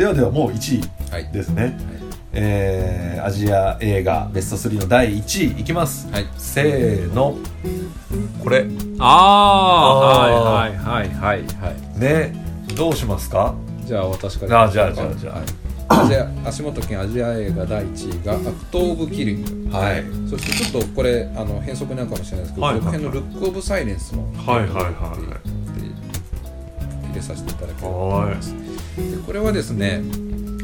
ではではもう1はい。位ですね、えーアジア映画ベスト3の第1位いきます。はい。せーの。これ。ああはいはいはいはいはい。ねどうしますか？じゃあ私から。あじゃあじゃあじゃあ。はい。アジア足元県アジア映画第1位が「アクト・オブ・キリング」はい。そしてちょっとこれあの変則になるかもしれないですけど、はい。はい続編の「ルック・オブ・サイレンス」もはいはいはいはい。入れさせていただければとは思い。ますでこれはですね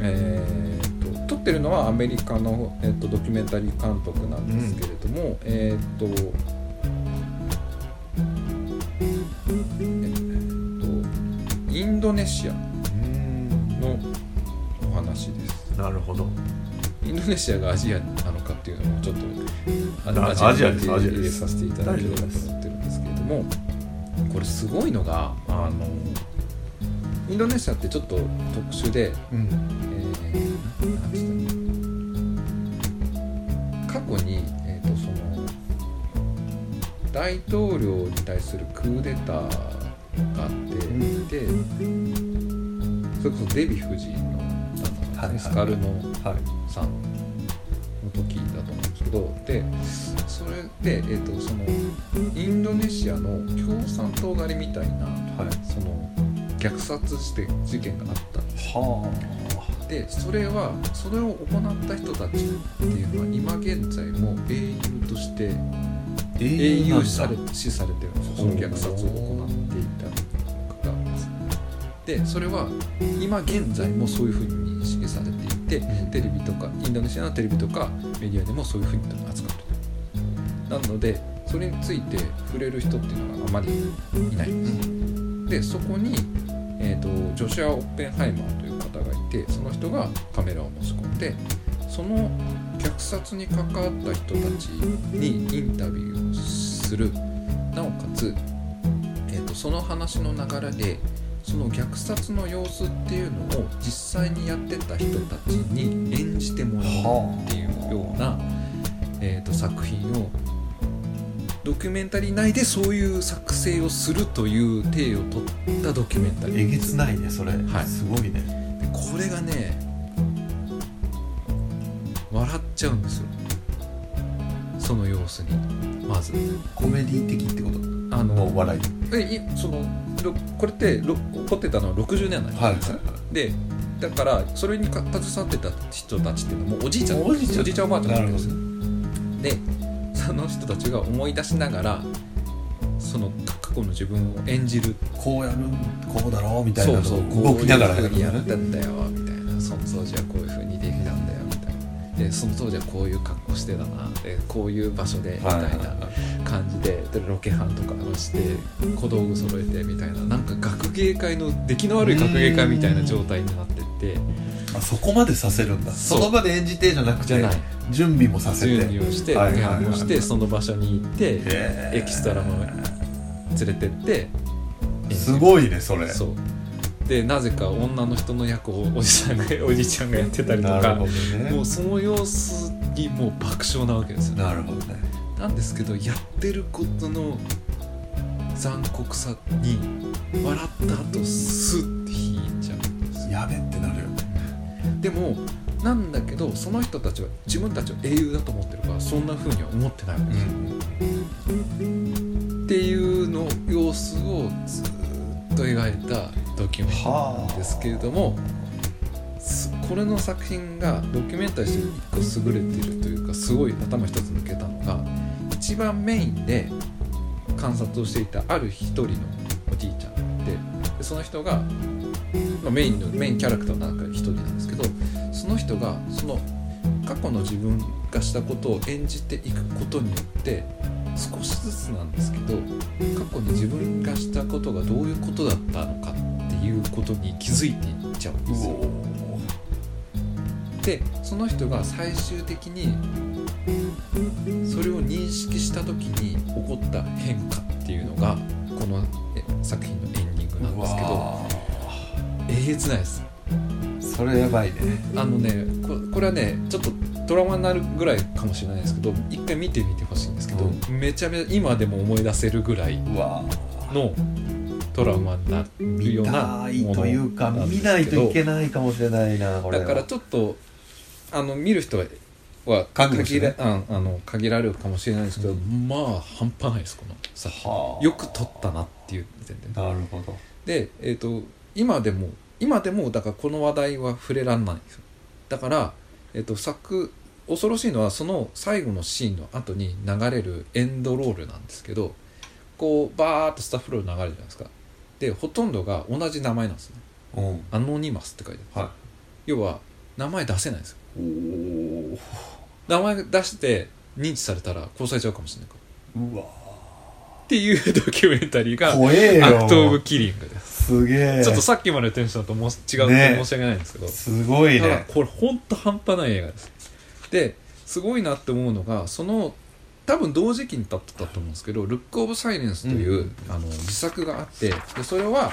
えーと撮ってるのはアメリカの、えー、とドキュメンタリー監督なんですけれども、えっ、とえーとインドネシアうんのお話です。なるほど。インドネシアがアジアなのかっていうのもちょっとなアアジアで入れさせていただければと思ってるんですけれどもこれすごいのがあのインドネシアってちょっと特殊で、うん。えーなんて言った過去に、えー、とその大統領に対するクーデターがあって、ん。でそれこそデヴィ夫人のあの、はいはい。スカルのはい。さんの時だと思うんですけどでそれで、えー、とそのインドネシアの共産党狩りみたいな、はい。その虐殺して事件があった。はでそれはそれを行った人たちっていうのは今現在も英雄としてあ英雄視されされてるんですよ。その虐殺を行っていた方が。でそれは今現在もそういうふうに認識されていてうん。テレビとかインドネシアのテレビとかメディアでもそういうふうに扱われてる。なのでそれについて触れる人っていうのがあまりいない。ん。ですでそこに、えー、とジョシュア・オッペンハイマーという方がいてその人がカメラを持ち込んでその虐殺に関わった人たちにインタビューをする。なおかつ、えー、とその話の流れでその虐殺の様子っていうのを実際にやってた人たちに演じてもらうっていうような、えー、と作品をドキュメンタリー内でそういう作成をするという体を取ったドキュメンタリー。えげつないねそれ、はい。すごいね。でこれがね笑っちゃうんですよ。その様子に。まず。コメディ的ってこと？あの笑い。えいそのろこれってろ起こってたのは60年代はいはいでだからそれにか携わってた人たちっていうのはもうおじいちゃん。おじいちゃん。おばあちゃんなんですよ。でその人たちが思い出しながらその過去の自分を演じる。こうやるこうだろうみたいなのそうそう動きながらやるったんだよみたいな。その当時はこういうふうにできたんだよみたいな。でその当時はこういう格好してたなでこういう場所でみたいな感じででロケハンとかして小道具揃えてみたいな。なんか学芸会の出来の悪い学芸会みたいな状態になってってあそこまでさせるんだ。その場で演じてじゃなくてじゃない。準備もさせて。準備をしてロケはいはいはい。ハンもしてその場所に行ってエキストラも連れてってすごいねそれ。そう。でなぜか女の人の役をおじさんが おじいちゃんがやってたりとかね。もうその様子にもう爆笑なわけですよ。なるほどね。なんですけどやってることの残酷さに笑った後スッて引いちゃうんですよ。やべってなる。よねでもなんだけどその人たちは自分たちを英雄だと思ってるからそんな風には思ってないわけですよ、っていうの様子をずーっと描いたドキュメンタリーなんですけれどもすこれの作品がドキュメンタリーとして一個優れているというかすごい頭一つ抜けたのが一番メインで観察をしていたある一人のおじいちゃんでその人が、まあ、メインのメインキャラクターの中の一人なんその人がその過去の自分がしたことを演じていくことによって少しずつなんですけど過去に自分がしたことがどういうことだったのかっていうことに気づいていっちゃうんですよ。でその人が最終的にそれを認識した時に起こった変化っていうのがこのえ作品のエンディングなんですけどわえげつないです。ーそれやばいね。あのねここれはねちょっとトラウマになるぐらいかもしれないですけど一回見てみてほしいんですけど、うめちゃめちゃ今でも思い出せるぐらいのトラウマになる見ようなものというか見ないといけないかもしれないなこれは。だからちょっとあの見る人は限ら、ああの限られるかもしれないですけど、うん。まあ半端ないですこのさはあ。よく撮ったなっていう点でなるほど。で、えー、と今でも今でもだからこの話題は触れらんないんですよ。だから、えー、と作恐ろしいのはその最後のシーンの後に流れるエンドロールなんですけどこうバーッとスタッフロール流れるじゃないですか。でほとんどが同じ名前なんですね。うん。 anonymous って書いてある。は要は名前出せないんですよ。いおお名前出して認知されたら殺されちゃうかもしれないか。らうわっていうドキュメンタリーがアクト・オブ・キリングですすげえ。ちょっとさっきまでのテンションとも違うね。と申し訳ないんですけど、すごいただねこれほんと半端ない映画です。ですごいなって思うのがその多分同時期に撮ってたと思うんですけど「ルック・オブ・サイレンス」という、うん。あの次作があってでそれは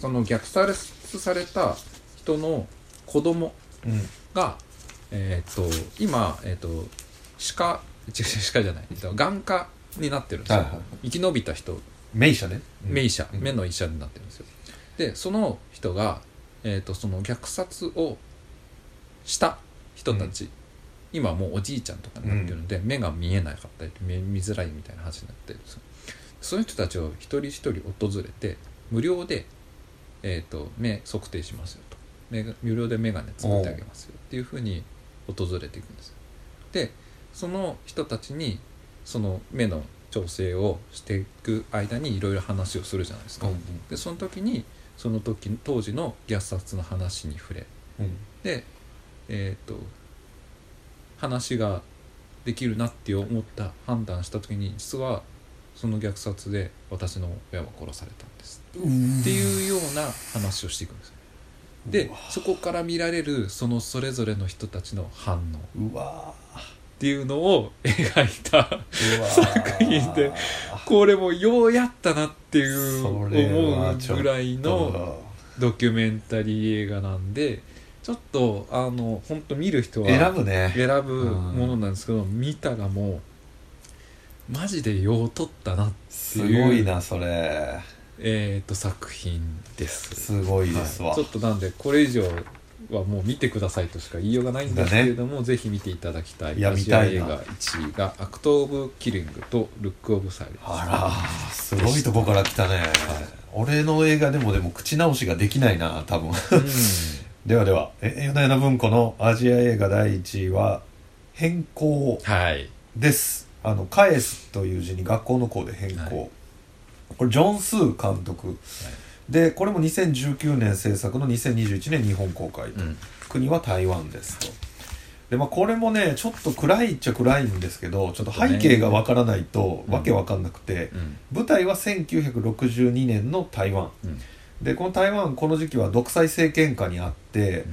その虐殺された人の子供うん。が、えー、と今、えー、と歯科違う違う歯科じゃない。えっと眼科になってるんですよ、はいはい。生き延びた人名医者ね。目医者、うん。目の医者になってるんですよ。でその人が、えー、とその虐殺をした人たち、今もうおじいちゃんとかになってるんで、目が見えなかったり目見づらいみたいな話になってるんですよ。そういう人たちを一人一人訪れて無料で、えー、と目測定しますよと。目が無料で眼鏡作ってあげますよ。っていうふうに訪れていくんですよ。でその人たちにその目の調整をしていく間にいろいろ話をするじゃないですか、うんでその時にその時当時の虐殺の話に触れうん。でえっ、と話ができるなって思った判断した時に実はその虐殺で私の親は殺されたんです。うんっていうような話をしていくんですよ。でそこから見られるそのそれぞれの人たちの反応。っうわていうのを描いた作品でこれもようやったなっていうそ思うぐらいのドキュメンタリー映画なんでちょっとあの本当見る人は選ぶね。選ぶものなんですけど見たらもうマジでよう撮ったなってすいうごいなそれ。えー、と作品です。すごいですわ、はい。ちょっとなんでこれ以上はもう見てくださいとしか言いようがないんですけれども、ぜひ見ていただきたい。いやアジア見たいな。映画1位が「アクト・オブ・キリング」と「ルック・オブ・サイレンス」あらすごいとこから来たね、俺の映画でもでも口直しができないな多分。うん。ではでは。え夜な夜な文庫のアジア映画第1位は「変更。はい」です。あの「返す」という字に学校の校で変更、はい。これジョン・スー監督でこれも2019年制作の2021年日本公開と、うん。国は台湾ですと。でまあこれもねちょっと暗いっちゃ暗いんですけどちょっと背景がわからないとうんわけわかんなくて、うん。舞台は1962年の台湾。うん。でこの台湾この時期は独裁政権下にあって、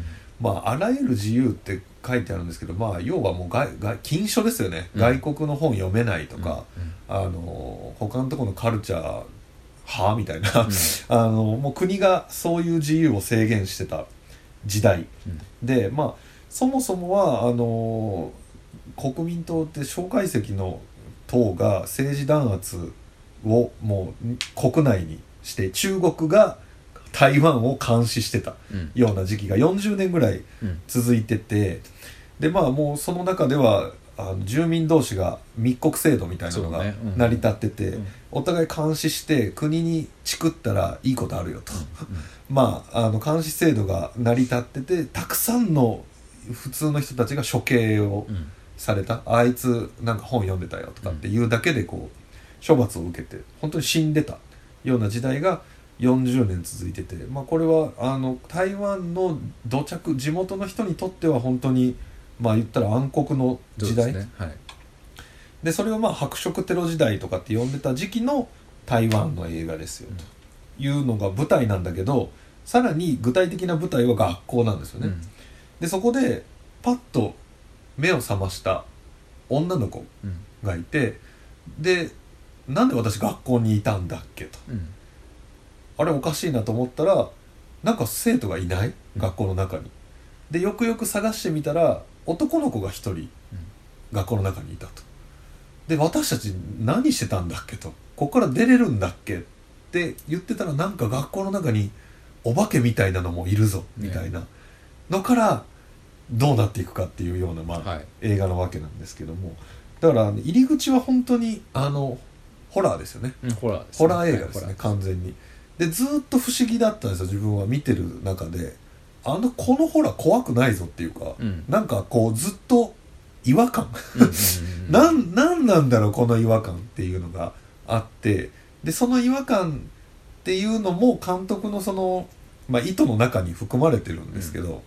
まああらゆる自由って書いてあるんですけどまあ要はもう外外禁書ですよね、うん。外国の本読めないとか、うん。あの他のところのカルチャーはみたいな、うん。あのもう国がそういう自由を制限してた時代。うん。でまあそもそもはあの国民党って蒋介石の党が政治弾圧をもう国内にして中国が台湾を監視してたうん。ような時期が40年ぐらいうん続いてて。でまあもうその中ではあの住民同士が密告制度みたいなのが成り立ってて、うん。お互い監視して国にチクったらいいことあるよと、まああの監視制度が成り立っててたくさんの普通の人たちが処刑をうん。された、あいつなんか本読んでたよとかっていうだけでこう処罰を受けて本当に死んでたような時代が40年続いてて、まあ、これはあの台湾の土着地元の人にとっては本当にまあ言ったら暗黒の時代。そうですね。はい。でそれをまあ白色テロ時代とかって呼んでた時期の台湾の映画ですよと。いうのが舞台なんだけどさらに具体的な舞台は学校なんですよね、うん。でそこでパッと目を覚ました女の子うん。がいてでなんで私学校にいたんだっけと。うん。あれおかしいなと思ったらなんか生徒がいない？うん学校の中に。でよくよく探してみたら男の子が一人学校の中にいたと。で私たち何してたんだっけと。ここから出れるんだっけっって言ってたらなんか学校の中にお化けみたいなのもいるぞみたいな。のからどうなっていくかっていうような、まあはい。映画なわけなんですけども。だから入り口は本当にあのホラーですよね。うんホラーですホラー映画ですねはい完全に。でずーっと不思議だったんですよ自分は見てる中であのこのホラー怖くないぞっていうか、うん。なんかこうずっと違和感。うんうんうん なんなんなんだろうこの違和感っていうのがあってでその違和感っていうのも監督のその、まあ、意図の中に含まれてるんですけど、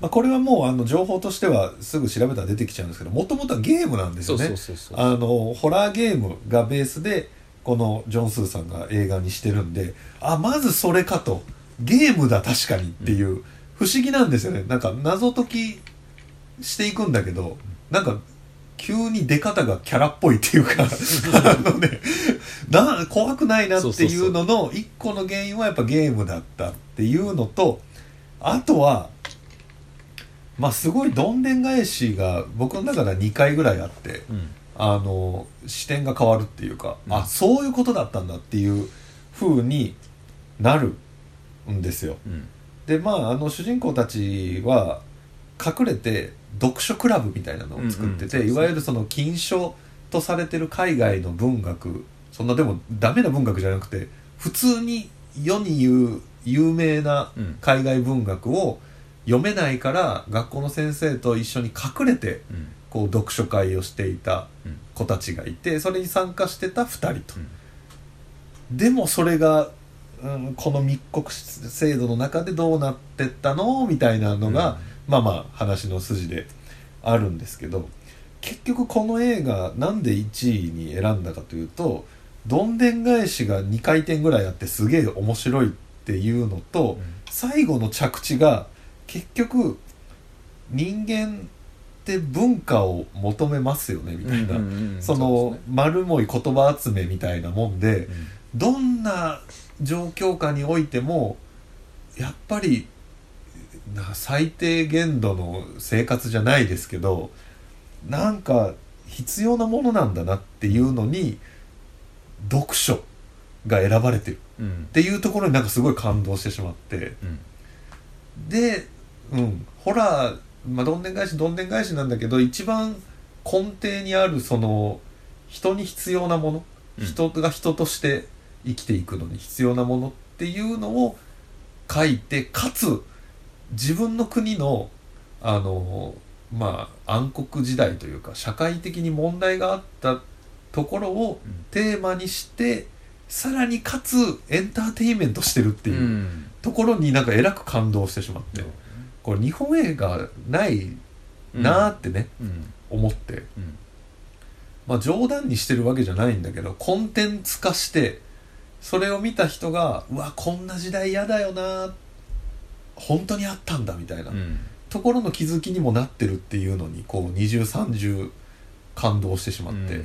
まあ、これはもうあの情報としてはすぐ調べたら出てきちゃうんですけどもともとはゲームなんですよね。あのホラーゲームがベースでこのジョン・スーさんが映画にしてるんであまずそれかとゲームだ確かにっていう、不思議なんですよね。なんか謎解きしていくんだけどなんか急に出方がキャラっぽいっていうかあのねな怖くないなっていうのの一個の原因はやっぱゲームだったっていうのとあとはまあすごいどんでん返しが僕の中では2回ぐらいあってうん。あの視点が変わるっていうか、うん。あそういうことだったんだっていう風になるんですよ。うん。でまああの主人公たちは隠れて読書クラブみたいなのを作ってて、うんうんね。いわゆるその禁書とされてる海外の文学そんなでもダメな文学じゃなくて普通に世に言う有名なうん。海外文学を読めないから学校の先生と一緒に隠れてうん。こう読書会をしていたうん。子たちがいてそれに参加してた2人と。うん。でもそれが、うん、この密告制度の中でどうなってったの？みたいなのが、まあまあ話の筋であるんですけど結局この映画なんで1位に選んだかというとどんでん返しが2回転ぐらいあってすげえ面白いっていうのと、うん。最後の着地が結局人間って文化を求めますよねみたいな、うんうんうんその丸もい言葉集めみたいなもんで、うですねどんな状況下においてもやっぱりな最低限度の生活じゃないですけどなんか必要なものなんだなっていうのに読書が選ばれてる。っていうところになんかすごい感動してしまって。うん。で、うん、ホラー、まあ、どんでん返しどんでん返しなんだけど一番根底にあるその人に必要なもの、うん。人が人として生きていくのに必要なものっていうのを書いてかつ自分の国のあのまあ暗黒時代というか社会的に問題があったところをうん。テーマにしてさらにかつエンターテインメントしてるっていううん。ところになんかえらく感動してしまって、これ日本映画ないなーってね、うん。思って。うん。まあ冗談にしてるわけじゃないんだけどコンテンツ化してそれを見た人がうわこんな時代嫌だよな本当にあったんだみたいな、うん。ところの気づきにもなってるっていうのにこう二重三重感動してしまって、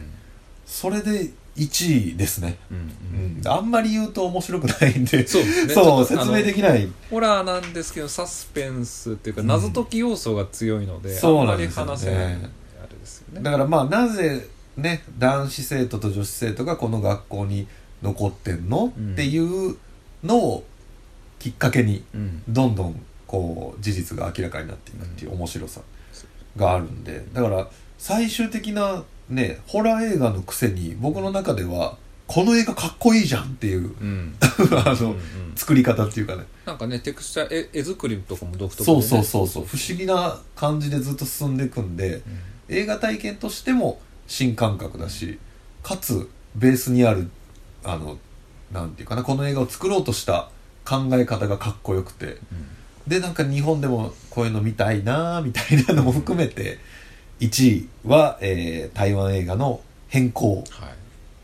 それで1位ですね、うんううん。んあんまり言うと面白くないんで。そうですね。そう説明できない。ホラーなんですけどサスペンスっていうか謎解き要素が強いので、あんまり話せないあれですよね。だからまあなぜね男子生徒と女子生徒がこの学校に残ってんの、うん。っていうのをきっかけにうん。どんどんこう事実が明らかになっていくっていう面白さがあるんで。だから最終的なねホラー映画のくせに僕の中ではこの映画かっこいいじゃんっていううん。あのうんうん。作り方っていうかね。なんかねテクスチャー絵絵作りとかも独特で、ね、そうそうそうそう。不思議な感じでずっと進んでいくんでうん。映画体験としても新感覚だしかつベースにあるあのなんていうかなこの映画を作ろうとした考え方がかっこよくて。でなんか日本でもこういうの見たいなみたいなのも含めて1位は、えー台湾映画の変更。はい。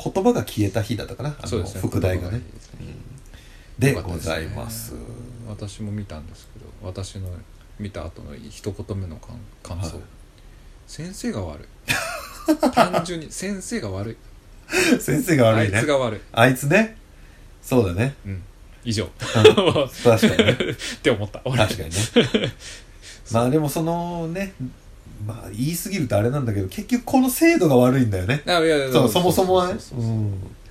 言葉が消えた日だったかなあのそうですね。副題がね。ですね。でございます。私も見たんですけど私の見た後の一言目の感感想、はい。先生が悪い。単純に先生が悪い 先生が悪いあねいつが悪い、あいつね。そうだね。うん、以上。確かにね。って思った。俺。確かにね。まあでもそのねまあ言い過ぎるとあれなんだけど結局この制度が悪いんだよね。あいやいやそうそもそもはね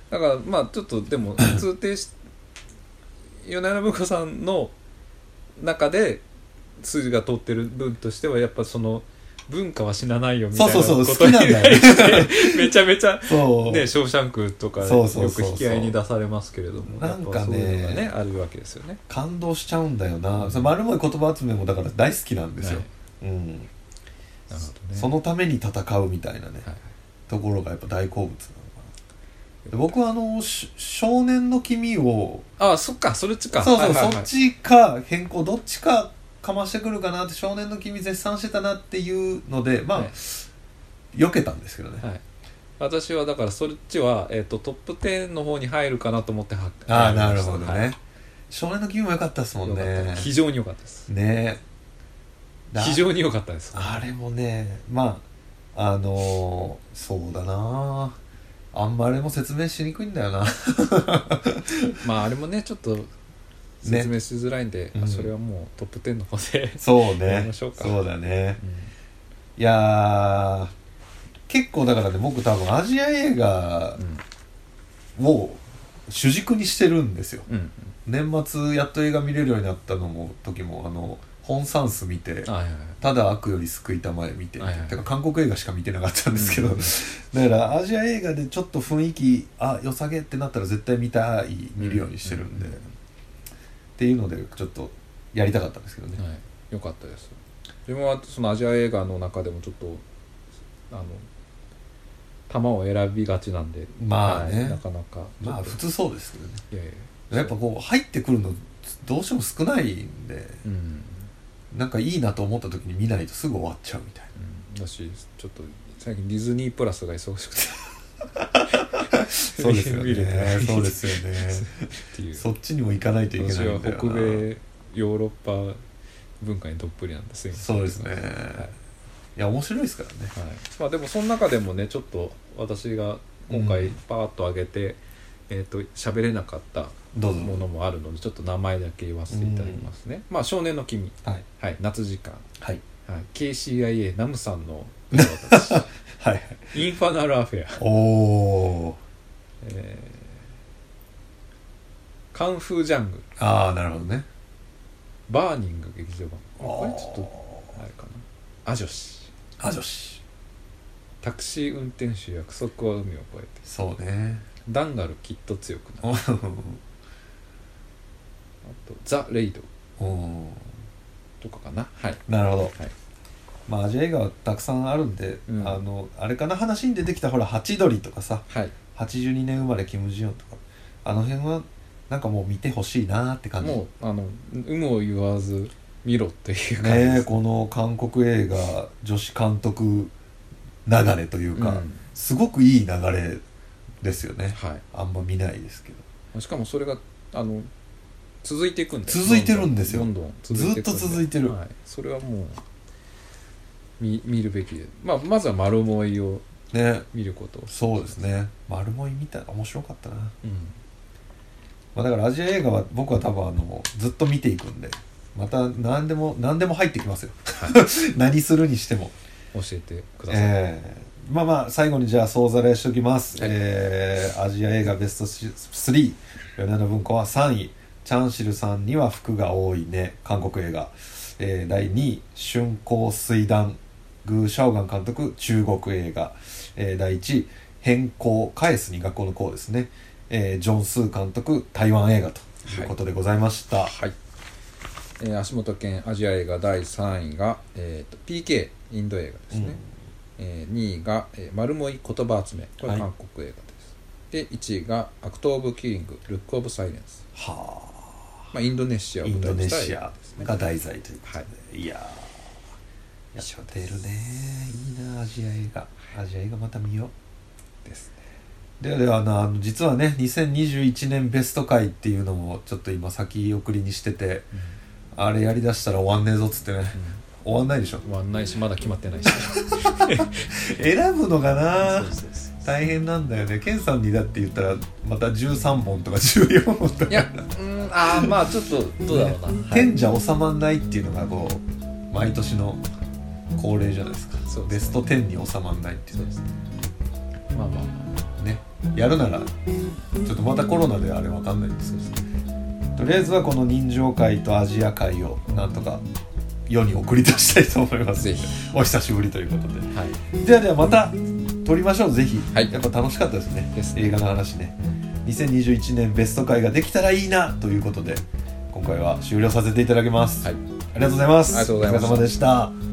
だからまあちょっとでも通底し米山文子さんの中で筋が通ってる分としてはやっぱその文化は死なないよみたいなそうそうそうことに好きなんだよね。対してめちゃめちゃね、ショーシャンクとかよく引き合いに出されますけれどもなんかねねあるわけですよね。感動しちゃうんだよな。その丸もい言葉集めもだから大好きなんですよ、はい。うん。ね。そのために戦うみたいなね、はいところがやっぱ大好物なのかな。で僕はあのし少年の君をあそっかそれっちか。そうそう、はいはいはい。そっちか変更どっちかかましてくるかなって少年の君絶賛してたなっていうのでまあ、はい。避けたんですけどね、はい、私はだからそっちは、えー、とトップ10の方に入るかなと思ってはああなるほどね、はい。少年の君も良かったですもんね。非常に良かったです。ね。だ非常に良かったです。あれもねまああのーそうだな。あんまあれも説明しにくいんだよな。まああれもねちょっと説明しづらいんで、うん。まあそれはもうトップ10の方で、そうやりねましょうか。そうだね。ういやー結構だからね僕多分アジア映画ん。を主軸にしてるんですよ。うんうん。年末やっと映画見れるようになったのも時もあの本サンス見てただ悪より救いたまえ見て、はいはい。てか韓国映画しか見てなかったんですけど、うんだからアジア映画でちょっと雰囲気あ良さげってなったら絶対見たい見るようにしてるんで、うんっていうのでちょっとやりたかったんですけどね、はい、よかったです。自分はそのアジア映画の中でもちょっとあの玉を選びがちなんでまあね。はい。なかなか。まあ普通そうですけどね。いやいや。やっぱこう入ってくるのどうしても少ないんでうん、なんかいいなと思った時に見ないとすぐ終わっちゃうみたいうん、だしちょっと最近ディズニープラスが忙しくてなそうですよね。そうですよね。っていう。そっちにも行かないといけないんだよな。北米ヨーロッパ文化にどっぷりなんですよ。そうですね、はい。い、や面白いですからね。はい。まあ、でもその中でもねちょっと私が今回うん。パーッと上げて、えっ、と喋れなかったどうぞ。ものもあるのでちょっと名前だけ言わせていただきますね、まあ少年の君。はい。はい。夏時間、はい。はい、KCIA ナムさんの はいインファナルアフェア、おおえーカンフージャングル。ああなるほどね。バーニング劇場版。これちょっとああれかな。アジョシ。ーあ女子タクシー運転手約束は海を越えて。そうね。ダンガルきっと強くなる。おあとザ・レイド。おとかかな。はい。なるほど。はい。まあアジア映画はたくさんあるんで、うん。あのあれかな？話に出てきたほらハチドリとかさ。はい82年生まれキム・ジヨンとか。あの辺はなんかもう見てほしいなって感じ。もうあの有無を言わず見ろっていう感じねえこの韓国映画女子監督流れというか、うん。すごくいい流れですよね。はい。あんま見ないですけど。しかもそれがあの続いていくんで続いてるんですよ。どんどんずっと続いてる。はい、それはもう見見るべきで、まあ、まずは丸思いをね。見ること。をそうですね。丸もい見たら面白かったな、うん。まあ、だからアジア映画は僕は多分あのずっと見ていくんでまた何でも何でも入ってきますよ。何するにしても。教えてください、ええ。まあまあ最後にじゃあ総ざらいしておきます、はい。えーアジア映画ベスト3米田文庫は3位。チャンシルさんには服が多いね。韓国映画、えー第2位。春光水団グー・シャオガン監督中国映画、えー第1位変更返すに学校の校ですね、えージョン・スー監督台湾映画ということでございました、はい、えー足元県アジア映画第3位が、えー、と PK インド映画ですね、えー2位が、えー、マルモイ言葉集め。これはい。韓国映画です、で1位がアクト・オブ・キリングルック・オブ・サイレンス、はまあ、インドネシアあインドを舞台にしたネシア映画ですね。が題材ということで、、はいやーやってるね。いいなアジア映画。アジア映画また見よですね。うではではあのあの実はね2021年ベスト回っていうのもちょっと今先送りにしててあれやりだしたら終わんねえぞっつってね。終わんないでしょ？終わんないしまだ決まってないし。選ぶのがな？大変なんだよね。ケンさんにだって言ったらまた13本とか14本とか。いやうんああまあちょっとどうだろうな、はい。天じゃ収まんないっていうのがこう毎年の恒例じゃないですか。そうベスト10に収まんないっていうそうですねまあまあね。やるならちょっとまたコロナであれわかんないんですけど。とりあえずはこの人情界とアジア界をなんとか世に送り出したいと思います。ぜひ。お久しぶりということで。はい。ではではまた撮りましょうぜひ、はい。やっぱ楽しかったですね。ですね。映画の話ね。2021年ベスト回ができたらいいなということで今回は終了させていただきます、はい。ありがとうございます。ありがとうございます。お疲れ様でした